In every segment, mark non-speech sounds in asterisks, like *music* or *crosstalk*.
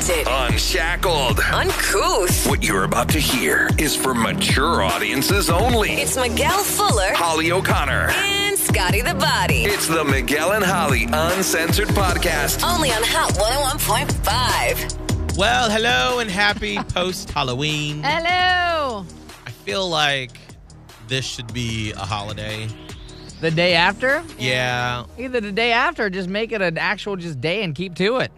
Unfiltered. Unshackled. Uncouth. What you're about to hear is for mature audiences only. It's Miguel Fuller Holly O'Connor. and Scotty the Body. It's the Miguel and Holly Uncensored Podcast. Only on Hot 101.5. Well, hello and happy *laughs* post Halloween. Hello. I feel like this should be a holiday. The day after? Yeah. Either the day after or just make it an actual just day and keep to it.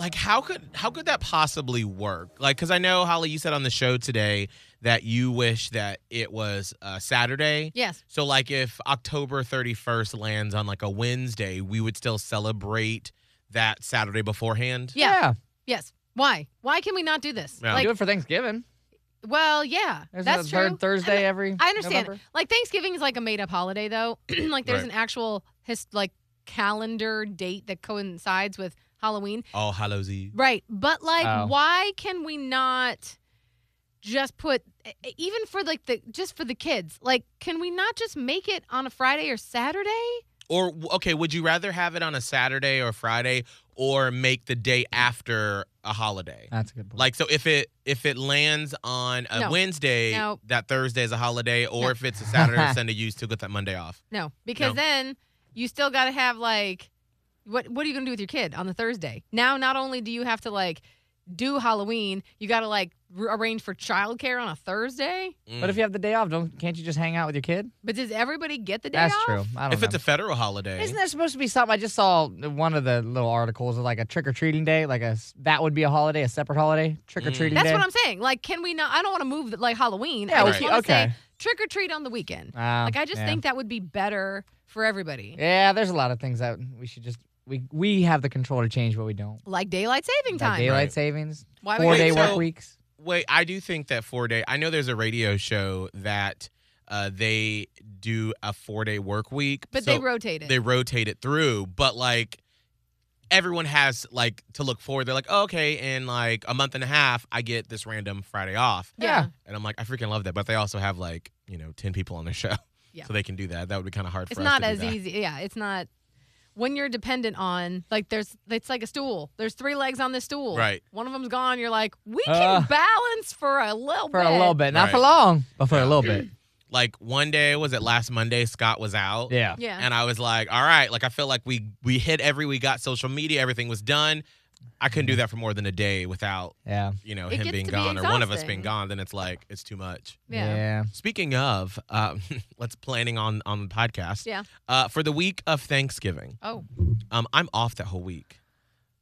Like how could how could that possibly work? Like cuz I know Holly you said on the show today that you wish that it was uh, Saturday. Yes. So like if October 31st lands on like a Wednesday, we would still celebrate that Saturday beforehand. Yeah. yeah. Yes. Why? Why can we not do this? Yeah. Like, Do it for Thanksgiving. well, yeah, Isn't that's the third true. Thursday And every I understand. November? Like Thanksgiving is like a made-up holiday, though. *clears throat* like there's Right. an actual his like calendar date that coincides with Halloween, All Hallows Eve. right? But like, Oh. why can we not just put even for like the just for the kids? Like, can we not just make it on a Friday or Saturday? Or okay, would you rather have it on a Saturday or Friday or make the day after a holiday? That's a good point. Like so if it if it lands on a No. Wednesday, No. that Thursday is a holiday, or No. if it's a Saturday or *laughs* Sunday, you still get that Monday off. No, because No. then you still got to have like, what what are you gonna do with your kid on the Thursday? Now, not only do you have to like do Halloween, you got to like r- arrange for childcare on a Thursday. but if you have the day off, don't can't you just hang out with your kid? But does everybody get the day That's off? true. I don't if know. it's a federal holiday, Isn't there supposed to be something? I just saw one of the little articles of like a trick or treating day, like a that would be a holiday, a separate holiday, trick or treating That's day. what I'm saying. Like, can we not? I don't want to move the, like Halloween. Yeah, I we just keep- want to okay. say trick or treat on the weekend. Ah, like, I just yeah. think that would be better for everybody. Yeah, there's a lot of things that we should just we we have the control to change what we don't. Like daylight saving Like time. daylight Right. savings, Why we four day do work so- weeks. wait, I do think that four day. I know there's a radio show that uh, they do a four day work week, But so they rotate it. they rotate it through, but like. Everyone has like to look forward. They're like, oh, okay, in like a month and a half, I get this random Friday off. yeah. And I'm like, I freaking love that. But they also have like, you know, 10 people on their show. Yeah. So they can do that. That would be kind of hard for It's not to do as that. easy. Yeah, it's not. When you're dependent on like there's it's like a stool. There's three legs on this stool. Right. One of them's gone. You're like we can Uh, balance for a little bit. For bit. a little bit, not for Right. long, but for Yeah. a little bit. *clears throat* Like one day, was it last Monday? Scott was out. Yeah. Yeah. And I was like, all right, like I feel like we we hit every we got social media, everything was done. I couldn't do that for more than a day without, Yeah. you know, It him gets being to be gone or one of us exhausting. being gone, then it's like it's too much. yeah. Speaking of, uh, *laughs* let's planning on on the podcast. Yeah. Uh, for the week of Thanksgiving, Oh, um, I'm off that whole week.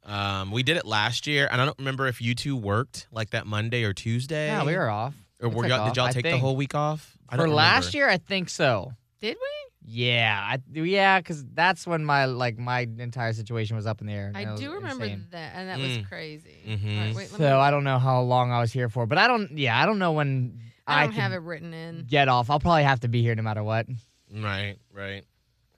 Um, we did it last year, and I don't remember if you two worked like that Monday or Tuesday. Yeah, we were off. Or We were took y'all, off, did y'all I take the think. whole week off? I For don't last remember. year, I think so. did we? Yeah, I yeah, because that's when my like my entire situation was up in the air. I do remember insane. that, and that Mm. was crazy. Mhm. All right, wait, So me, I don't know how long I was here for, but I don't. Yeah, I don't know when I I, don't have it written in. get off. I'll probably have to be here no matter what. Right, right.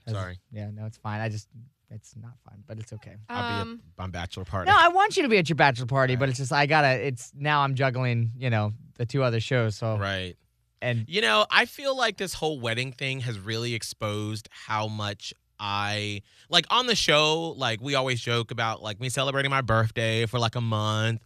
Sorry. Yeah, no, it's fine. I just it's not fun, but it's okay. I'll Um, be at my bachelor party. No, I want you to be at your bachelor party, but it's just I gotta. It's now I'm juggling, you know, the two other shows. So right. And You know, I feel like this whole wedding thing has really exposed how much I like on the show. Like we always joke about like me celebrating my birthday for like a month,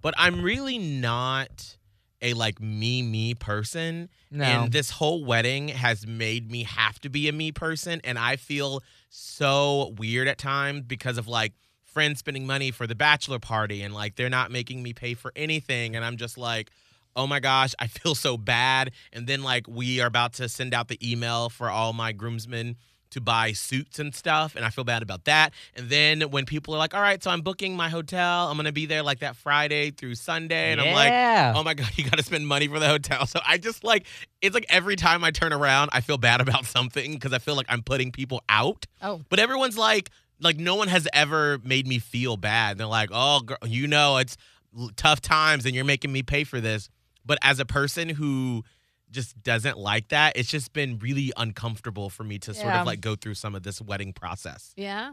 but I'm really not a like me me person. no, And this whole wedding has made me have to be a me person. And I feel so weird at times because of like friends spending money for the bachelor party and like they're not making me pay for anything. And I'm just like, oh my gosh, I *laughs* feel so bad. And then like we are about to send out the email for all my groomsmen to buy suits and stuff and I feel bad about that. And then when people are like, "All right, so I'm booking my hotel. I'm going to be there like that Friday through Sunday." And I'm like, oh my *laughs* god you gotta spend money for the hotel so i just like it's like every time i turn around i feel bad *laughs* about something because i feel like i'm putting people out Oh, but everyone's like like no one has ever made me feel bad they're like oh girl, you know it's l- tough times and you're making me pay for this but as a person who just doesn't like that it's just been really uncomfortable for me to sort Yeah. of like go through some of this wedding process yeah.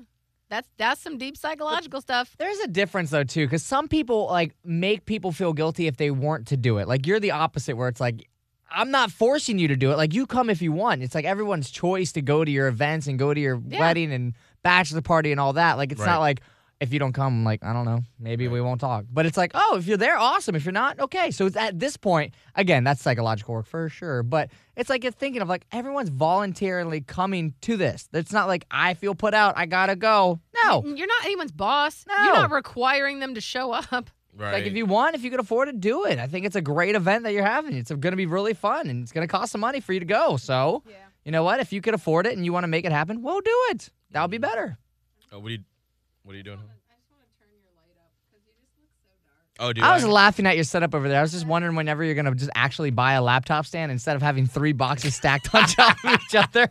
That's that's some deep psychological stuff. There's a difference though too, because some people like make people feel guilty if they weren't to do it. Like you're the opposite, where it's like, I'm not forcing you to do it. Like you come if you want. It's like everyone's choice to go to your events and go to your Yeah. wedding and bachelor party and all that. Like it's Right. not like if you don't come, like, I don't know, maybe we won't talk. But it's like, oh, if you're there, awesome. If you're not, okay. So it's at this point, again, that's psychological work for sure. But it's like you're thinking of like everyone's voluntarily coming to this. It's not like I feel put out, I gotta go. No. You're not anyone's boss. No. You're not requiring them to show up. Right. Like if you want, if you can afford to do it. I think it's a great event that you're having. It's going to be really fun and it's going to cost some money for you to go. So, you know what? If you could afford it and you want to make it happen, well, do it. That would be mm. better. oh, what are you? What are you doing? Oh, do I was laughing at your setup over there. I was just wondering whenever you're going to just actually buy a laptop stand instead of having three boxes stacked on *laughs* top of each other.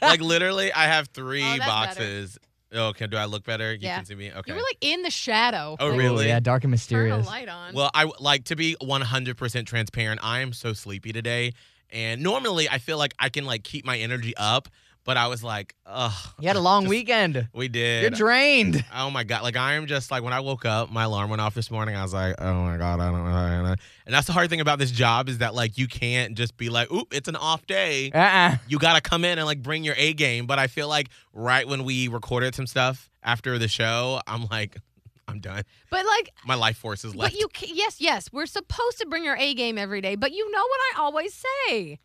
like literally, I have three Oh, that's boxes. Oh, okay. Do I look better? You Yeah. can see me. Okay. You were like in the shadow. Oh, Like, really? yeah, dark and Turn a mysterious. light on. Well, I like to be 100% transparent. I am so sleepy today, and normally I feel like I can like keep my energy up, but I was like, ugh. You had a long *laughs* just- weekend. We did. You're drained. Oh my god! Like I am just like when I woke up, my alarm went off this morning. I was like, oh my god, I don't know. how to-" And that's the hard thing about this job is that like you can't just be like, oop, it's an off day. Uh-uh. You got to come in and like bring your A game. But I feel like right when we recorded some stuff after the show, I'm like, I'm done. but like, My life force is left. but you ca- yes, yes, we're supposed to bring your A game every day. But you know what I always say?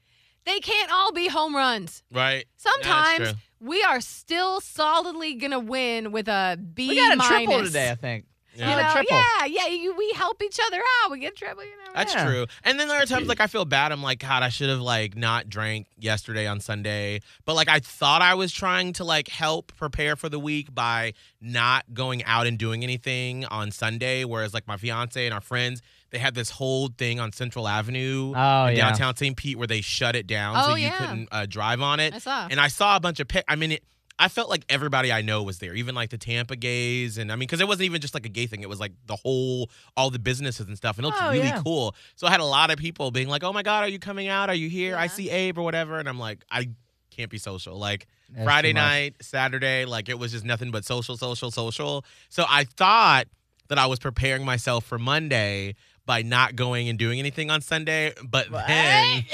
They can't all be home runs. right? Sometimes true. we are still solidly gonna win with a B We got a triple minus. today, I think. Yeah. We know, triple. yeah, yeah. You, we help each other out. We get triple. You know. That's Yeah. true. And then there are times like I feel bad. I'm like, God, I should have like not drank yesterday on Sunday. But like I thought I was trying to like help prepare for the week by not going out and doing anything on Sunday. Whereas like my fiance and our friends, they had this whole thing on Central Avenue Oh, in yeah. downtown St. Pete where they shut it down Oh, so you yeah. couldn't uh, drive on it. I saw. And I saw a bunch of pic. I mean, it, I felt like everybody I know was there, even like the Tampa gays, and I mean, because it wasn't even just like a gay thing; it was like the whole, all the businesses and stuff, and it looked Oh, really yeah. cool. So I had a lot of people being like, "Oh my god, are you coming out? Are you here? I see Abe or whatever," and I'm like, I can't be social. Like That's Friday night, Saturday, like it was just nothing but social, social, social. So I thought that I was preparing myself for Monday by not going and doing anything on Sunday, but then. *laughs*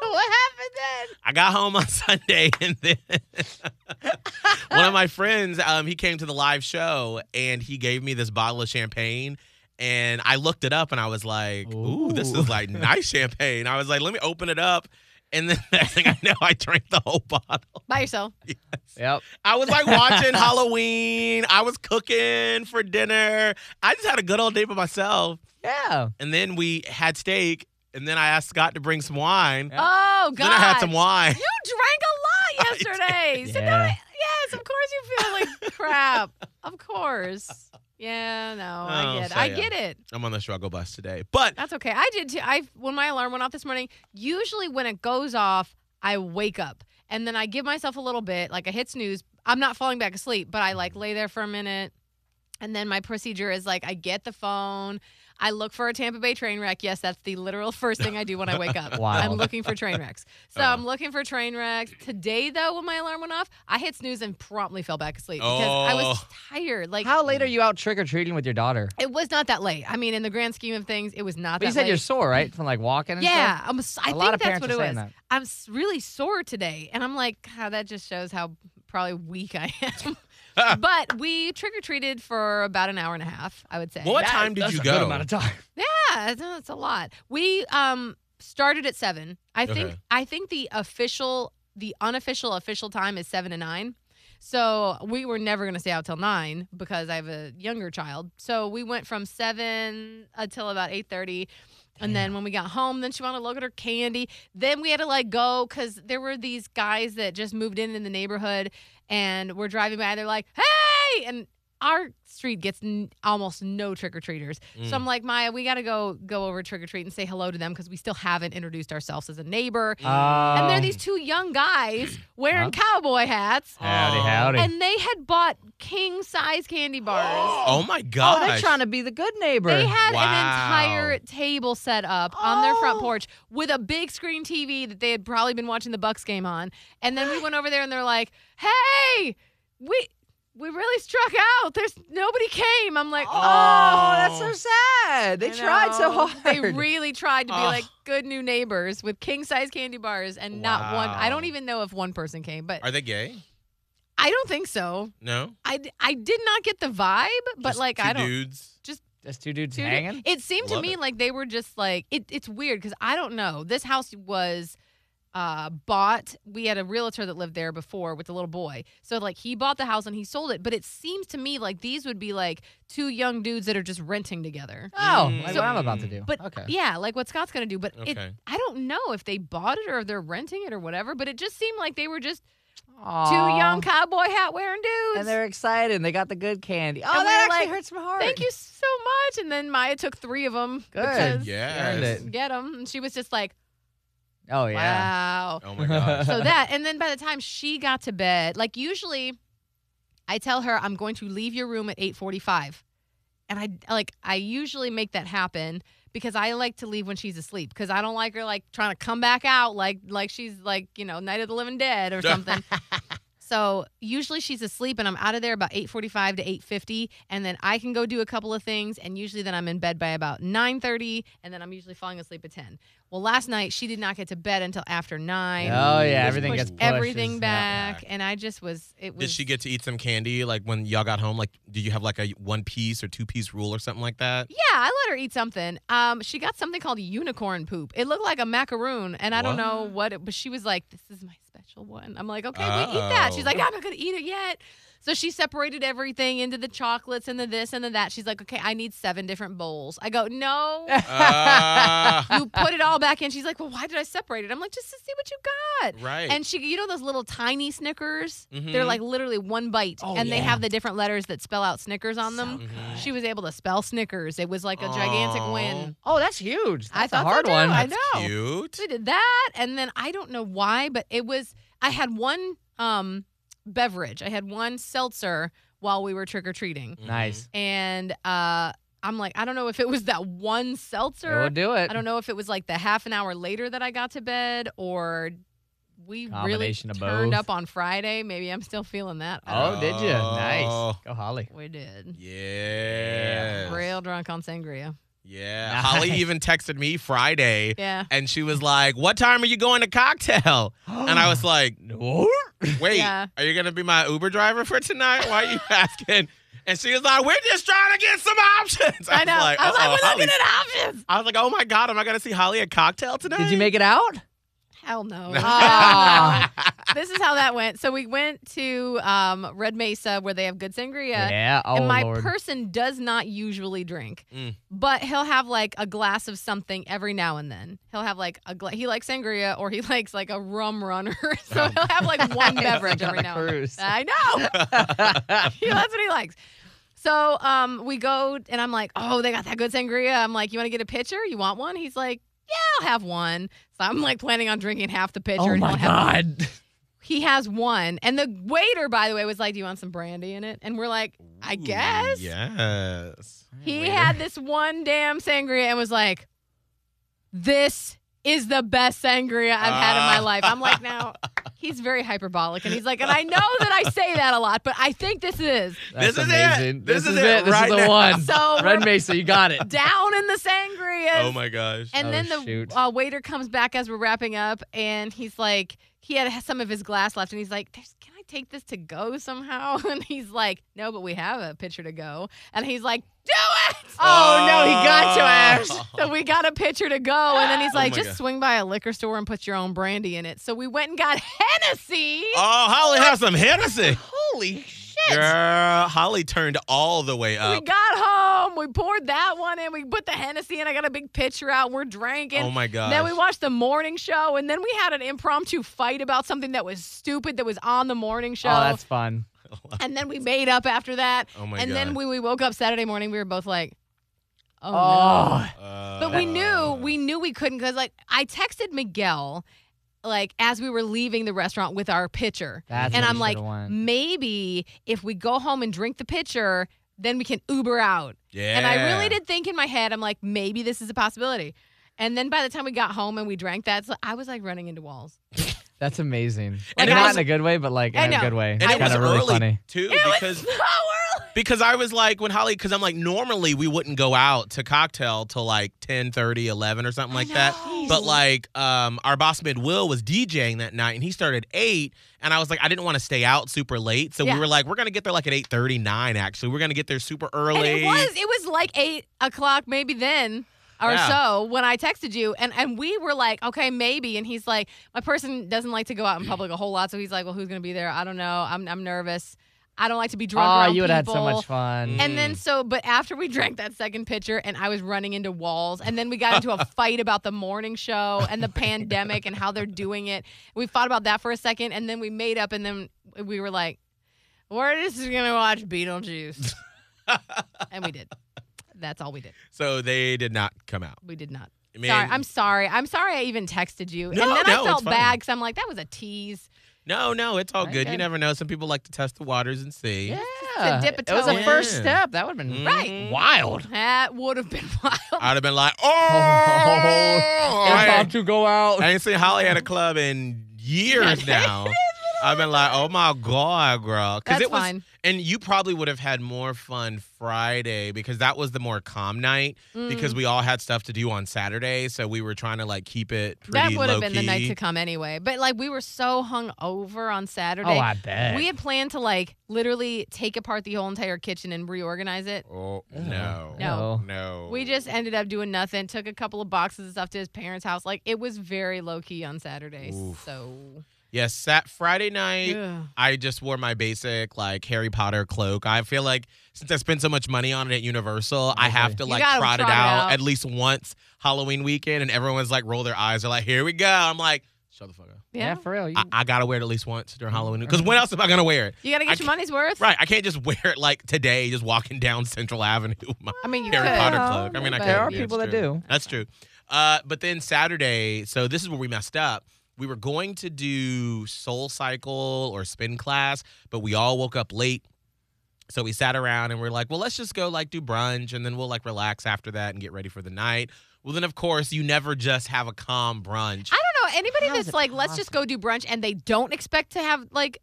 what happened then? I got home on *laughs* Sunday and then *laughs* one of my friends, um, he came to the live show and he gave me this bottle of champagne. And I looked it up and I was like, ooh, this is like nice champagne. I was like, let me open it up. And then next thing I know, I drank the whole bottle. By yourself. Yep. I was like watching Halloween. I was cooking for dinner. I just had a good old day by myself. Yeah. And then we had steak. And then I asked Scott to bring some wine. Oh God. Then I had some wine. You drank a lot *laughs* yesterday. So Yeah. don't- yes, of course you feel like crap. Of course. Yeah, no, I Oh, get it. so I yeah. get it. I'm on the struggle bus today. But That's okay. I did too. I when my alarm went off this morning, usually when it goes off, I wake up and then I give myself a little bit, like I hit snooze. I'm not falling back asleep, but I like mm-hmm. lay there for a minute. And then my procedure is like I get the phone, I look for a Tampa Bay train wreck. Yes, that's the literal first thing I do when I wake up. *laughs* Wow. I'm looking for train wrecks. *laughs* So Uh-huh. I'm looking for train wrecks. Today though, when my alarm went off, I hit snooze and promptly fell back asleep because I was Oh. tired. Like How late are you out trick or treating with your daughter? it was not that late. I mean, in the grand scheme of things, it was not that late. But you said late. you're sore, right? From like walking and Yeah, stuff? I'm. s- I A think lot of that's parents what are it saying was. that. I'm really sore today, and I'm like, God, that just shows how probably weak I am. *laughs* *laughs* but we trick or treated for about an hour and a half. I would say. What That- time did that's you a go? Good amount of time. *laughs* Yeah, it's, it's a lot. We um started at seven. I think. Okay. I think the official, the unofficial official time is seven to nine. So we were never going to stay out till nine because I have a younger child. So we went from seven until about eight thirty. And then when we got home, then she wanted to look at her candy. Then we had to like go because there were these guys that just moved in in the neighborhood, and we're driving by. They're like, "Hey!" And our street gets n- almost no trick or treaters. So I'm like, Maya, we got to go go over trick or treat and say hello to them because we still haven't introduced ourselves as a neighbor. and they're Um, these two young guys wearing cowboy hats. Howdy, Oh. howdy. And they had bought king size candy bars. *gasps* Oh my god! oh, they're trying to be the good neighbor. They had Wow. an entire table set up on their front Oh. porch with a big screen TV that they had probably been watching the Bucks game on. And then we *gasps* went over there and they're like, "Hey, we we really struck out. There's nobody came." I'm like, oh, "Oh, that's so sad. They I tried so know. hard. They really tried to be Ugh. like good new neighbors with king size candy bars and not one. I don't even know if one person came, but Are they gay? I don't think so. No, I, d- I did not get the vibe, but Just like two I don't. Dudes. Just two dudes Dude, hanging. It seemed to Love me it. like they were just like it, it's weird because I don't know. This house was uh bought we had a realtor that lived there before with a little boy so like he bought the house and he sold it but it seems to me like these would be like two young dudes that are just renting together Oh, Mm. like So- what I'm about to do. but okay. yeah like what scott's gonna do but it Okay. i don't know if they bought it or if they're renting it or whatever but it just seemed like they were just Aw. two young cowboy hat wearing dudes and they're excited. and They got the good candy. Oh, And we that actually like, hurts my heart. thank you so much and then maya took three of them Good. because Yes. Earned it. get them and she was just like Oh yeah. wow Oh my gosh. so that and then by the time she got to bed like usually i tell her i'm going to leave your room at 8.45 and i like i usually make that happen because i like to leave when she's asleep because i don't like her like trying to come back out like like she's like you know night of the living dead or *laughs* something so usually she's asleep and i'm out of there about 8.45 to 8.50 and then i can go do a couple of things and usually then i'm in bed by about 9.30 and then i'm usually falling asleep at 10 well last night she did not get to bed until after 9 Oh yeah, everything pushed gets pushed. everything It's back, and I just was. It was. Did she get to eat some candy? Like when y'all got home? Like, did you have like a one piece or two piece rule or something like that? Yeah, I let her eat something. Um, she got something called unicorn poop. It looked like a macaroon, and I don't know what. It, but she was like, "This is my one." I'm like, "Okay, we eat that." She's like, "I'm not gonna eat it yet." So she separated everything into the chocolates and the this and the that. She's like, "Okay, I need seven different bowls." I go, "No." Ah, you put it all back in. She's like, "Well, why did I separate it?" I'm like, "Just to see what you got." right. And she, you know, those little tiny Snickers. They're Mhm. like literally one bite, Oh, and they have the different letters that spell out Snickers on them. She was able to spell Snickers. It was like a gigantic Aw. win. Oh, that's huge. I That's thought a hard so too. one. I know. cute. We did that, and then I don't know why, but it was. I had one um beverage. I had one seltzer while we were trick or treating, Nice. and uh, I'm like, I don't know if it was that one seltzer. We'll do it. I don't know if it was like the half an hour later that I got to bed or we really Combination of turned both. up on Friday. Maybe I'm still feeling that. I don't Oh, did you? Nice. Go Holly. know. we did. Yeah. Real drunk on sangria. Yeah. Nice. Holly even texted me Friday Yeah. and she was like, What time are you going to cocktail? And I was *gasps* like, What? Wait, Yeah. are you going to be my Uber driver for tonight? Why are you *laughs* asking? And she was like, We're just trying to get some options. *laughs* I know. was like, I was like, we're looking at options. I was like, Oh my God, am I going to see Holly at cocktail tonight? Did you make it out? Hell no. Ah. *laughs* this is how that went. So we went to um, Red Mesa where they have good sangria. Yeah. Oh and my Lord. person does not usually drink, Mm. but he'll have like a glass of something every now and then. He'll have like a gla- he likes sangria or he *laughs* likes like a rum runner, *laughs* so he'll have like one beverage every now. and then. I know. He- That's what he likes. So um, we go and I'm like, oh, they got that good sangria. I'm like, you want to get a pitcher? You want one? He's like, yeah, I'll have one. So I'm like planning on drinking half the pitcher. oh and my he'll have God. he has one. And the waiter, by the way, was like, Do you want some brandy in it? And we're like, I Ooh, guess. Yes. He Waiter. had this one damn sangria and was like, This is the best sangria I've had in my Ah. life. I'm like, now *laughs* he's very hyperbolic. And he's like, and I know that I say that a lot, but I think this is. That's This is it. amazing. This This, is is it it. This right is the now. one. So Red we're Mesa, you got it. down in the sangria. Oh my gosh. And Oh, then the uh, waiter comes back as we're wrapping up, and he's like, he had some of his glass left, and he's like, There's, "Can I take this to go somehow?" *laughs* And he's like, "No, but we have a pitcher to go." And he's like, "Do it!" Oh, no, he got your oh. ass. So we got a pitcher to go, and then he's Oh like, my "Just God. swing by a liquor store and put your own brandy in it." So we went and got *laughs* Hennessy. Oh, Holly has some Hennessy. Holy shit. Girl, Holly turned all the way up. We got home. We poured that one in. We put the Hennessy in. I got a big pitcher out. We're drinking. Oh my god! Then we watched the morning show, and then we had an impromptu fight about something that was stupid that was on the morning show. Oh, that's fun. *laughs* and then we made up after that. Oh my and then God. when we woke up Saturday morning, we were both like, "Oh, no." Oh. Uh, But we knew we knew we couldn't because like I texted Miguel like as we were leaving the restaurant with our pitcher, That's and I'm like, went. maybe if we go home and drink the pitcher, then we can Uber out. Yeah. And I really did think in my head, I'm like, maybe this is a possibility. And then by the time we got home and we drank that, so I was like running into walls. *laughs* That's amazing. And And not was- in a good way, but like in a good way. And it was kinda really early funny. too It because was so early. Because I was like when Holly because I'm like normally we wouldn't go out to cocktail till like 10, 30, 11 or something like that. But like um our boss mid Will was DJing that night and he started eight and I was like I didn't want to stay out super late. So Yeah. we were like, we're gonna get there like at eight thirty nine actually. We're gonna get there super early. And it was it was like eight o'clock maybe then or Yeah. so when I texted you and and we were like okay maybe and he's like my person doesn't like to go out in public a whole lot so he's like well who's gonna be there I don't know I'm I'm nervous I don't like to be drunk Oh, around you would have had so much fun. Mm. And then so, but after we drank that second pitcher, and I was running into walls, and then we got into a *laughs* fight about the morning show and the pandemic and how they're doing it. We fought about that for a second, and then we made up, and then we were like, "We're just gonna watch Beetlejuice," *laughs* and we did. That's all we did. so they did not come out. We did not. I mean, sorry, I'm sorry. I'm sorry. I even texted you, No, and then no, I felt bad because I'm like, that was a tease. No, no, it's all Right, good. good. You never know. Some people like to test the waters and see. yeah, dip a it was toe a in. first Yeah. step. That would have been Mhm. Right. wild. That would have been *laughs* wild. I'd have been like, *laughs* oh, I, About to go out. I ain't seen Holly at a club in years *laughs* now. I've been like, oh my god, girl, because That's it was, fine. and you probably would have had more fun Friday because that was the more calm night Mm. because we all had stuff to do on Saturday, so we were trying to like keep it That pretty would have low been the night to come anyway. But like we were so hung over on Saturday. Oh, I bet. we had planned to like literally take apart the whole entire kitchen and reorganize it. Oh no, No. no. We just ended up doing nothing. Took a couple of boxes of stuff to his parents' house. Like it was very low key on Saturday. Oof. So yes, sat Friday night. Ugh. I just wore my basic like Harry Potter cloak. I feel like since I spent so much money on it at Universal, I have to like gotta trot it trot it out, out. at least once Halloween weekend, and everyone's like roll their eyes. They're like, "Here we go." I'm like, "Shut the fuck up." yeah. yeah. for real. You, I, I gotta wear it at least once during Halloween because when else am I gonna wear it? You gotta I get your money's worth. Right, I can't just *laughs* wear it like today, just walking down Central Avenue. with My I mean, you Harry could. Potter cloak. I mean, I can't. There are Yeah, people it's that true. do. That's true. Uh, but then Saturday, so this is where we messed up. We were going to do Soul Cycle or Spin class, but we all woke up late. So we sat around and we're like, well, let's just go like do brunch and then we'll like relax after that and get ready for the night. Well, then of course you never just have a calm brunch. I don't know anybody How is that's it like, let's just go do brunch, and they don't expect to have like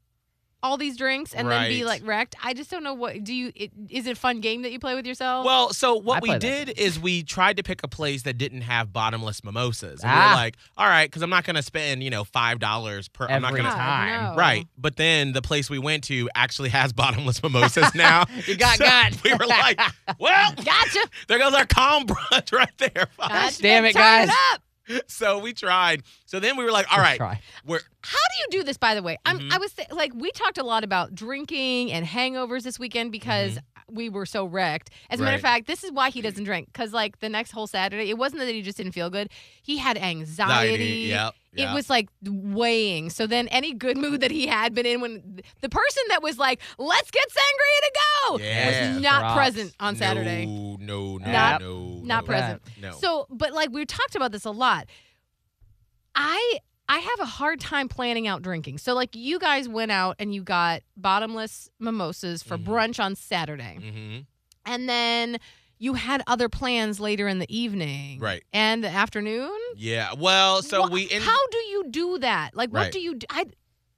all these drinks and then be like wrecked. I just don't know what do you. It, is it a fun game that you play with yourself? Well, so I what we play that did is we tried to pick a place that didn't have bottomless mimosas. And we Ah. were like, all right, because I'm not going to spend, you know, $5 per. I'm not Every going to. God, time. no. Right. But then the place we went to actually has *laughs* bottomless mimosas *laughs* now. You got So got. We were like, *laughs* well, Gotcha. there goes our calm brunch right there. Gotcha. damn it, Turn guys. up. so we tried. So then we were like, all right, Try. we're How do you do this, by the way? I'm, Mhm. I was th- like, we talked a lot about drinking and hangovers this weekend because we were so wrecked. As a matter of Mm-hmm. Fact, this is why he doesn't drink because, like, the next whole Saturday, it wasn't that he just didn't feel good. He had anxiety. anxiety. Yep. It was like weighing. So then, any good mood that he had been in, when the person that was like, "Let's get sangria to go," Yeah. was not Props. present on Saturday. No, no, no, Not- no, not no, present. No. So, but like we talked about this a lot. I I have a hard time planning out drinking. So like you guys went out and you got bottomless mimosas for Mhm. brunch on Saturday. hmm And then you had other plans later in the evening. Right. And the afternoon? Yeah. Well, so Wha- we. end- How do you do that? Like what Right. do you do? I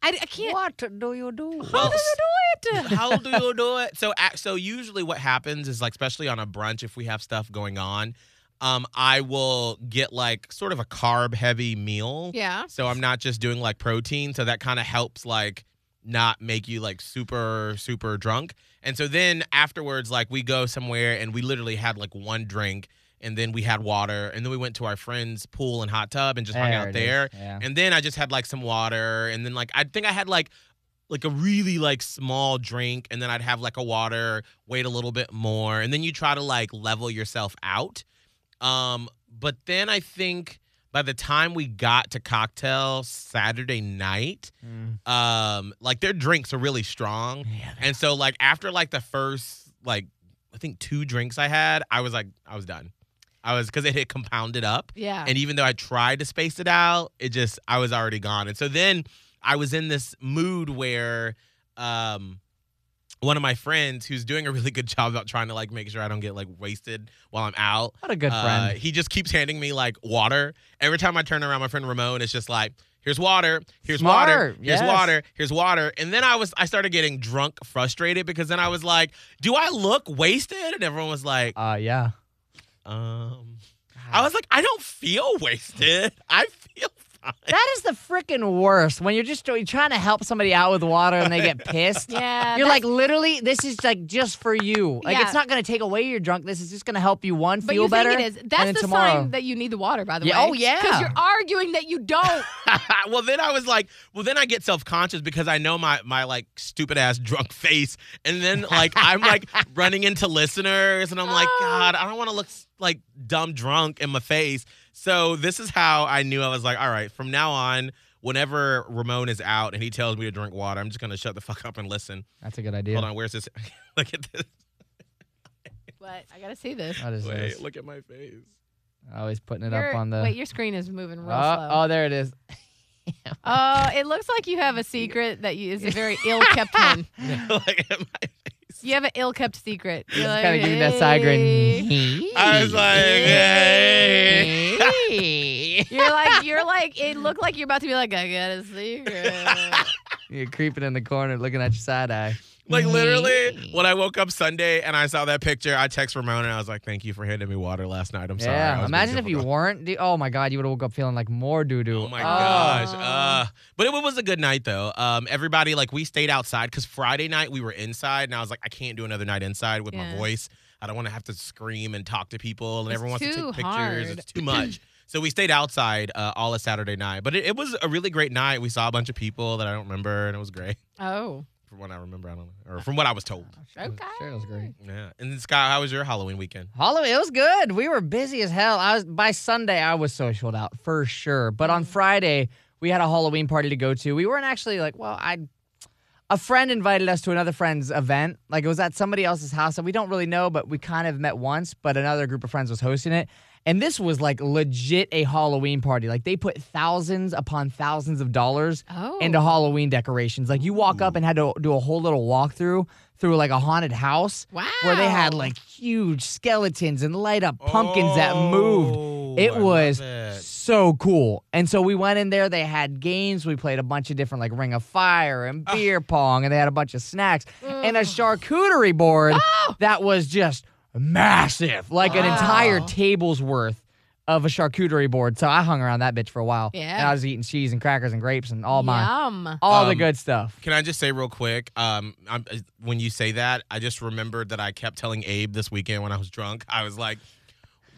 I, I can't What do you do? Well, How do you do it? *laughs* How do you do it? So, so usually what happens is like, especially on a brunch, if we have stuff going on, um, I will get like sort of a carb heavy meal. yeah. So I'm not just doing like protein. So that kind of helps like not make you like super super drunk. And so then afterwards, like we go somewhere and we literally had like one drink. And then we had water, and then we went to our friend's pool and hot tub and just hung There out there. Yeah. And then I just had like some water, and then like I think I had like like a really like small drink, and then I'd have like a water, wait a little bit more, and then you try to like level yourself out. Um, but then I think by the time we got to cocktail Saturday night, Mm. um, like their drinks are really strong, Yeah, and so like after like the first like I think two drinks I had, I was like I was done. I was because it had compounded up. Yeah. And even though I tried to space it out, it just I was already gone. And so then I was in this mood where um one of my friends who's doing a really good job about trying to like make sure I don't get like wasted while I'm out. What a good uh, friend. he just keeps handing me like water. Every time I turn around, my friend Ramon is just like, here's water, here's Smart, water, here's yes. water, here's water. And then I was I started getting drunk, frustrated because then I was like, do I look wasted? And everyone was like, Uh, yeah. um I was like, I don't feel wasted. *laughs* I feel *laughs* That is the freaking worst when you're just you're trying to help somebody out with water and they get *laughs* pissed. Yeah, You're like, literally, this is like just for you. Like, Yeah. it's not going to take away your drunk. This is just going to help you, one, But feel you better. think it is. and That's then the tomorrow, sign that you need the water, by the Yeah, way. oh, yeah. Because you're arguing that you don't. *laughs* well, then I was like, well, then I get self conscious because I know my my like stupid ass drunk face, and then like I'm like running into listeners, and I'm like, Oh. God, I don't want to look like dumb drunk in my face. So this is how I knew I was like, all right, from now on. Whenever Ramon is out and he tells me to drink water, I'm just gonna shut the fuck up and listen. That's a good idea. Hold on, where's this? *laughs* look at this. but I gotta see this. What is Wait, this? look at my face. Always putting it Your- up on the. Wait, your screen is moving real oh, slow. oh, there it is. *laughs* *laughs* Oh, it looks like you have a secret that you, is a very ill-kept one. look at my face. You have an ill-kept secret. You're like, kind of giving that side grin. I was like, hey. hey. *laughs* You're like, you're like, it looked like you're about to be like, I got a secret. *laughs* You're creeping in the corner, looking at your side eye. Like literally, when I woke up Sunday and I saw that picture, I text Ramon and I was like, "Thank you for handing me water last night. I'm sorry." Yeah. Imagine if you weren't. Oh my God, you would have woke up feeling like more doo doo. Oh my gosh. Uh, but it was a good night though. Um, everybody like we stayed outside because Friday night we were inside, and I was like, I can't do another night inside with my voice. I don't want to have to scream and talk to people, and It's everyone wants to take pictures. hard. It's too much. *clears throat* So we stayed outside uh, all of Saturday night, but it, it was a really great night. We saw a bunch of people that I don't remember, and it was great. oh, From what I remember, I don't know, or from what I was told. Oh, okay. Sure, it was great. Yeah. And then, Scott, how was your Halloween weekend? Halloween, it was good. We were busy as hell. I was by Sunday, I was socialed out for sure. But on mm. Friday, we had a Halloween party to go to. We weren't actually like, well, I. A friend invited us to another friend's event. Like it was at somebody else's house that we don't really know, but we kind of met once. But another group of friends was hosting it, and this was like legit a Halloween party. Like they put thousands upon thousands of dollars Oh. into Halloween decorations. Like you walk up and had to do a whole little walkthrough through like a haunted house wow. where they had like huge skeletons and light up pumpkins that moved. Oh, It I was it. so cool. And so we went in there. They had games. We played a bunch of different like Ring of Fire and Ah. beer pong, and they had a bunch of snacks and a charcuterie board Oh. that was just massive, like an entire table's worth of a charcuterie board. So I hung around that bitch for a while. Yeah. And I was eating cheese and crackers and grapes and all my Yum. all the Um, good stuff. Can I just say real quick? Um, I'm, uh, when you say that, I just remembered that I kept telling Abe this weekend when I was drunk. I was like,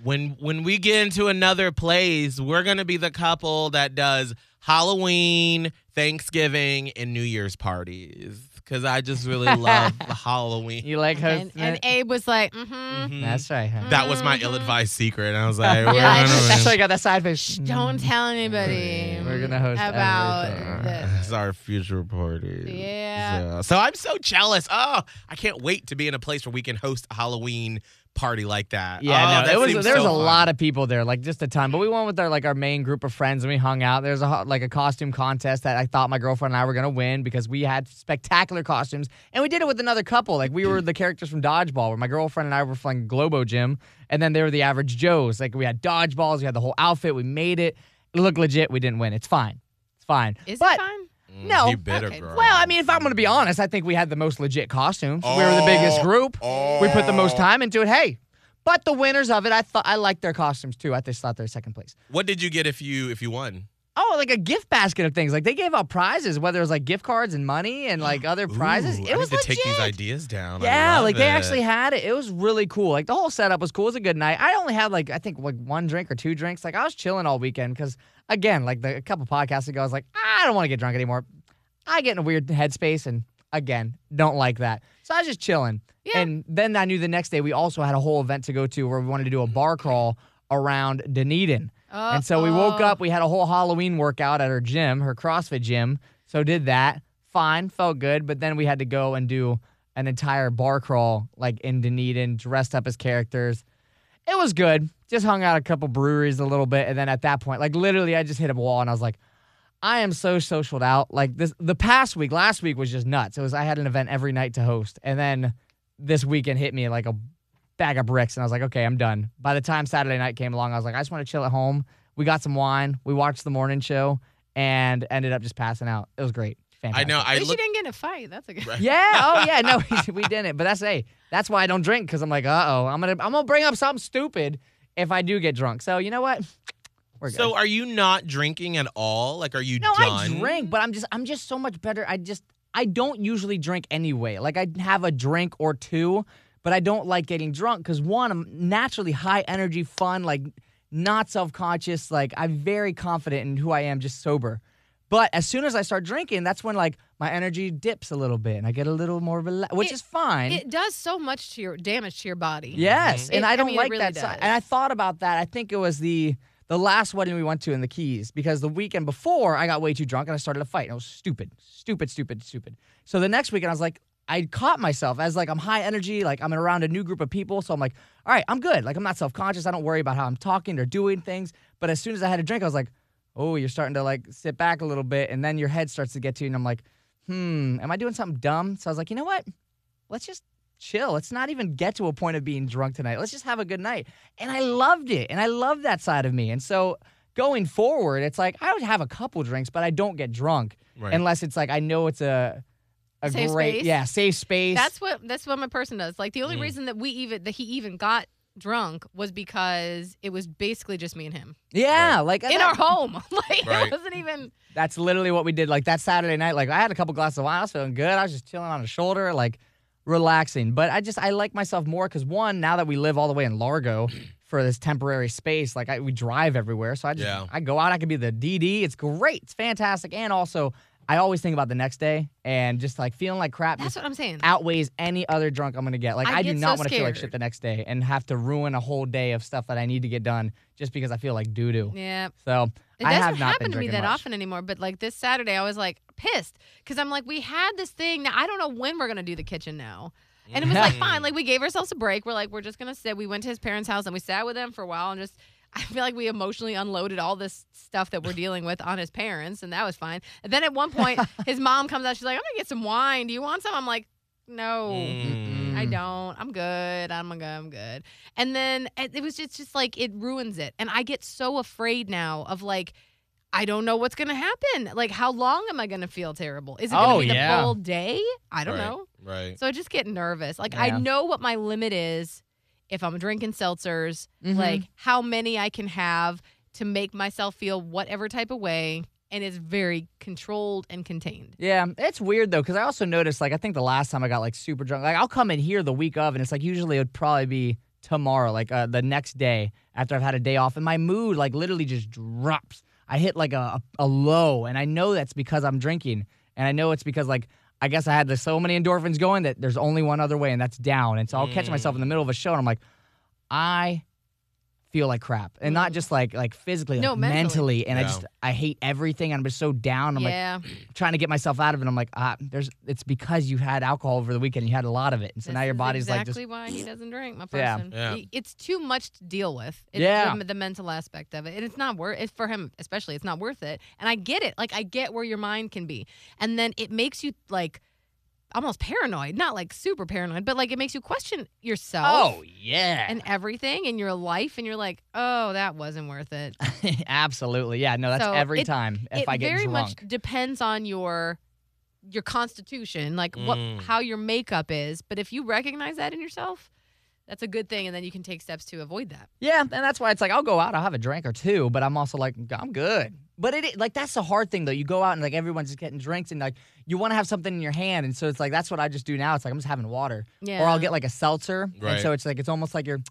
when when we get into another place, we're gonna be the couple that does Halloween, Thanksgiving, and New Year's parties because I just really *laughs* love Halloween. You like And, hosting and? Abe was like, mm-hmm. Mhm. That's right. Huh? That was my Mhm. ill-advised secret, and I was like, we're *laughs* Yeah, gonna- That's why you got that side face. Don't tell anybody. We're gonna host about this. It's our future party. Yeah. So, so I'm so jealous. Oh, I can't wait to be in a place where we can host Halloween party like that. Yeah, oh, no, that it was there was so a fun. lot of people there, like just a ton. But we went with our like our main group of friends and we hung out. There's a like a costume contest that I thought my girlfriend and I were gonna win because we had spectacular costumes, and we did it with another couple. Like we were the characters from Dodgeball, where my girlfriend and I were playing Globo Gym, and then they were the average Joes. Like we had dodgeballs, we had the whole outfit, we made it. It looked legit. We didn't win. It's fine. It's fine. Is but, it fine? Mm, No. you bitter Okay. girl. Well, I mean, if I'm going to be honest, I think we had the most legit costumes. we were the biggest Oh, group. We put the most oh. time into it. Hey, but the winners of it, I thought I liked their costumes too. I just thought they were second place. What did you get if you if you won? Oh, like a gift basket of things. Like they gave out prizes, whether it was like gift cards and money and like other *gasps* prizes. Ooh, It I was need to legit. take these ideas down. I Yeah, love like they it. actually had it. It was really cool. Like the whole setup was cool. It was a good night. I only had like I think like one drink or two drinks. Like I was chilling all weekend because again, like the, a couple podcasts ago, I was like, ah, I don't want to get drunk anymore. I get in a weird headspace and again, don't like that. So I was just chilling. Yeah. And then I knew the next day we also had a whole event to go to where we wanted to do a bar crawl around Dunedin. And so we woke up, we had a whole Halloween workout at her gym, her CrossFit gym. So did that. Fine, felt good. But then we had to go and do an entire bar crawl like in Dunedin, dressed up as characters. It was good. Just hung out a couple breweries a little bit. And then at that point, like literally I just hit a wall and I was like, I am so socialed out. Like this the past week, last week was just nuts. It was I had an event every night to host. And then this weekend hit me like a bag of bricks and I was like, okay, I'm done. By the time Saturday night came along, I was like, I just want to chill at home. We got some wine, we watched the morning show, and ended up just passing out. It was great. Fantastic. I Fantastic. know. At I least look. you didn't get in a fight. That's a good. Right. Yeah. Oh, *laughs* yeah. No, we, *laughs* we didn't. But that's hey, that's why I don't drink because I'm like, uh oh, I'm gonna I'm gonna bring up something stupid if I do get drunk. So you know what? We're good. So, are you not drinking at all? Like, are you no, done? I drink, but I'm just I'm just so much better. I just I don't usually drink anyway. Like I have a drink or two, but I don't like getting drunk because one, I'm naturally high energy, fun, like not self conscious. Like I'm very confident in who I am, just sober. But as soon as I start drinking, that's when like my energy dips a little bit and I get a little more relaxed, which It- is fine. It does so much to your damage to your body. Yes, mm-hmm. It- and I I don't mean, like really that. does. And I thought about that. I think it was the the last wedding we went to in the Keys because the weekend before I got way too drunk and I started a fight. And it was stupid, stupid, stupid, stupid. So the next weekend I was like, I caught myself as like I'm high energy, like I'm around a new group of people. So I'm like, all right, I'm good. Like I'm not self conscious. I don't worry about how I'm talking or doing things. But as soon as I had a drink, I was like, oh, you're starting to like sit back a little bit, and then your head starts to get to you, and I'm like, hmm, am I doing something dumb? So I was like, you know what? Let's just chill. Let's not even get to a point of being drunk tonight. Let's just have a good night. And I loved it. And I love that side of me. And so going forward, it's like I would have a couple drinks, but I don't get drunk Right. unless it's like I know it's a a Safe great space? yeah, safe space. That's what that's what my person does. Like the only Mm. reason that we even that he even got drunk was because it was basically just me and him yeah, like in that- our home. *laughs* like Right. it wasn't even. That's literally what we did. Like that Saturday night, like I had a couple glasses of wine. I was feeling good. I was just chilling on the shoulder, like relaxing. But I just I like myself more because one, now that we live all the way in Largo *clears throat* for this temporary space, like I, we drive everywhere. So I just Yeah. I go out. I can be the DD. It's great. It's fantastic. And also, I always think about the next day and just like feeling like crap. That's what I'm saying. outweighs any other drunk I'm gonna get. Like I I, do get not so want to feel like shit scared. the next day and have to ruin a whole day of stuff that I need to get done just because I feel like doo doo. Yeah. So It I doesn't have not happen been to me drinking that much. often anymore, but like this Saturday, I was like pissed because I'm like, we had this thing. Now I don't know when we're gonna do the kitchen now, and it was like fine. Like we gave ourselves a break. We're like, we're just gonna sit. We went to his parents' house and we sat with him for a while and just. *laughs* I feel like we emotionally unloaded all this stuff that we're dealing with on his parents, and that was fine. And then at one point, *laughs* his mom comes out. She's like, "I'm gonna get some wine. Do you want some?" I'm like, "No." Mm. I don't. I'm good. I'm good. I'm good. And then it it was just, just like it ruins it. And I get so afraid now of like, I don't know what's gonna happen. Like, how long am I gonna feel terrible? Is it gonna Oh, be yeah. the full day? I don't Right. know. Right. So I just get nervous. Like, I know what my limit is if I'm drinking seltzers. Mhm. Like, how many I can have to make myself feel whatever type of way. And it's very controlled and contained. Yeah, it's weird though because I also noticed like I think the last time I got like super drunk, like I'll come in here the week of, and it's like usually it would probably be tomorrow, like uh, the next day after I've had a day off, and my mood like literally just drops. I hit like a, a low, and I know that's because I'm drinking, and I know it's because like I guess I had the, so many endorphins going that there's only one other way, and that's down. And so I'll catch myself mm. in the middle of a show, and I'm like, I feel like crap, and not just like like physically, like No, mentally. mentally, and I Yeah. just I hate everything. I'm just so down. I'm like yeah. *clears throat* trying to get myself out of it. I'm like, ah, there's. It's because you had alcohol over the weekend. You had a lot of it, and so This now your is body's exactly like why he doesn't drink, my Yeah. person. Yeah. He- It's too much to deal with. It's Yeah. the, the mental aspect of it, and it's not worth. It's for him especially. It's not worth it. And I get it. Like I get where your mind can be, and then it makes you like almost paranoid. Not like super paranoid, but like it makes you question yourself. oh yeah, And everything in your life, and you're like, "Oh, that wasn't worth it." *laughs* absolutely, yeah. No, that's So every it- time if it I get very drunk. much depends on your your constitution, like what Mm. how your makeup is. But if you recognize that in yourself, that's a good thing, and then you can take steps to avoid that. Yeah, and that's why it's like I'll go out, I'll have a drink or two, but I'm also like I'm good. But it like that's the hard thing though. You go out and like everyone's just getting drinks and like you want to have something in your hand, and so it's like that's what I just do now. It's like I'm just having water, Yeah. or I'll get like a seltzer, and so it's like it's almost like you're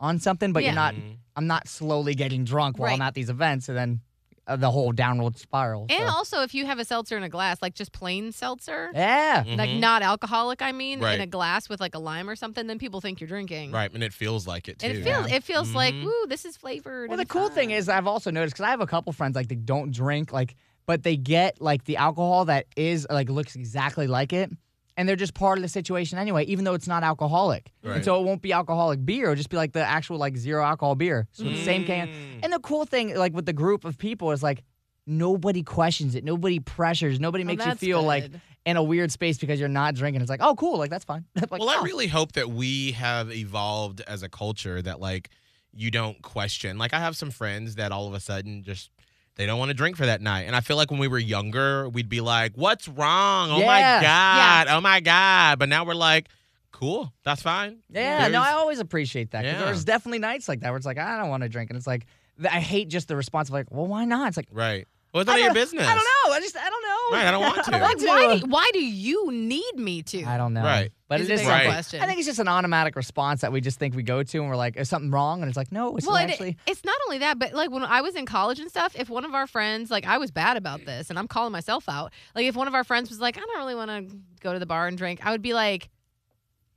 on something, but Yeah. you're not. I'm not slowly getting drunk while I'm at these events, and then uh, the whole downward spiral. And so. also, if you have a seltzer in a glass, like just plain seltzer, yeah, like Mhm. not alcoholic, I mean, in a glass with like a lime or something, then people think you're drinking. Right, and it feels like it too. And it feels it feels like, Mhm. ooh, this is flavored. Well, the and cool thing is, I've also noticed because I have a couple friends like they don't drink, like, but they get like the alcohol that is like looks exactly like it, and they're just part of the situation anyway, even though it's not alcoholic. And Right. so it won't be alcoholic beer; it'll just be like the actual like zero alcohol beer, so the same can. Mm. And the cool thing, like with the group of people, is like nobody questions it, nobody pressures, nobody Oh, makes you that's feel like in a weird space because you're not drinking. It's like, oh, cool, like that's fine. *laughs* like, well, I oh. really hope that we have evolved as a culture that like you don't question. Like I have some friends that all of a sudden just they don't want to drink for that night. And I feel like when we were younger, we'd be like, "What's wrong? Oh my Yeah. god! Oh my god!" But now we're like, "Cool, that's fine." Yeah, no, There's- I always appreciate that. 'cause Yeah. There's definitely nights like that where it's like, I don't want to drink. And it's like, th- I hate just the response of like, well, why not? It's like, right. Well, it's none of your business. I don't know. I just, I don't know. Right, I don't want *laughs* to. I Like, don't why want do, why do you need me to? I don't know. Right. But Is it a is big something. question. I think it's just an automatic response that we just think we go to and we're like, is something wrong? And it's like, no, it's well, not it- actually. it's not only that, but like when I was in college and stuff, if one of our friends, like I was bad about this, and I'm calling myself out. Like if one of our friends was like, I don't really want to go to the bar and drink, I would be like,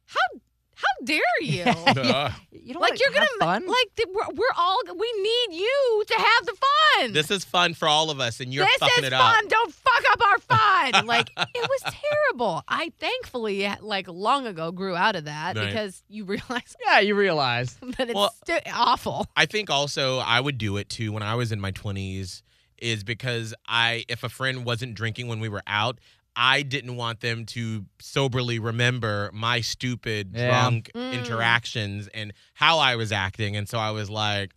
how how dare you? *laughs* Ugh. You don't like you're gonna fun. like th- we're, we're all we need you to have the fun. this is fun for all of us, and you're this fucking is it fun. up. Don't fuck up our fun. *laughs* like it was terrible. I thankfully like long ago grew out of that Right. because you *laughs* realize yeah, you realize. that it's Well- sti- awful. I think also I would do it too when I was in my 20s is because I if a friend wasn't drinking when we were out, I didn't want them to soberly remember my stupid Yeah. drunk Mm. interactions and how I was acting and so I was like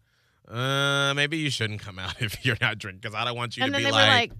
uh, maybe you shouldn't come out *laughs* if you're not drinking because I don't want you and to then be they like, were like,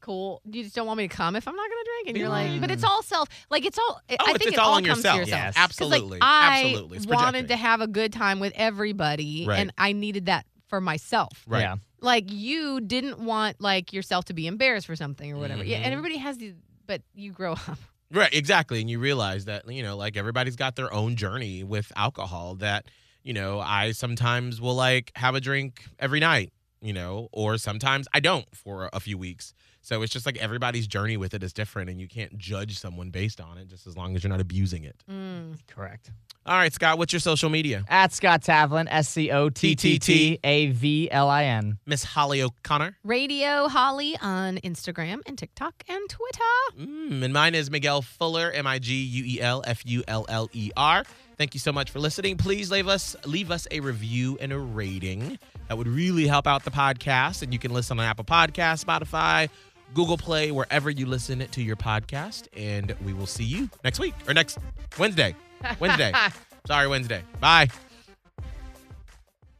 "Cool, you just don't want me to come if I'm not gonna drink." And you're like, "But it's all self. Like it's all. oh, I it's, think it's it all all on comes yourself. to yourself. Yes. 'Cause, Absolutely. Like, I Absolutely. It's wanted projecting. to have a good time with everybody, Right. and I needed that for myself. Right. Yeah. Like you didn't want like yourself to be embarrassed for something or whatever. Yeah, Mhm. and everybody has these, but you grow *laughs* up. Right, exactly. And you realize that, you know, like everybody's got their own journey with alcohol that, you know, I sometimes will like have a drink every night, you know, or sometimes I don't for a few weeks. So it's just like everybody's journey with it is different and you can't judge someone based on it just as long as you're not abusing it. Mm. Correct. All right, Scott, what's your social media? At Scott Tavlin, S C O T T T A V L I N. Miss Holly O'Connor. Radio Holly on Instagram and TikTok and Twitter. Mm, and mine is Miguel Fuller, M I G U E L F U L L E R. Thank you so much for listening. Please leave us leave us a review and a rating. That would really help out the podcast. And you can listen on Apple Podcasts, Spotify, Google Play, wherever you listen to your podcast. And we will see you next week or next Wednesday. Wednesday. *laughs* Sorry, Wednesday. Bye.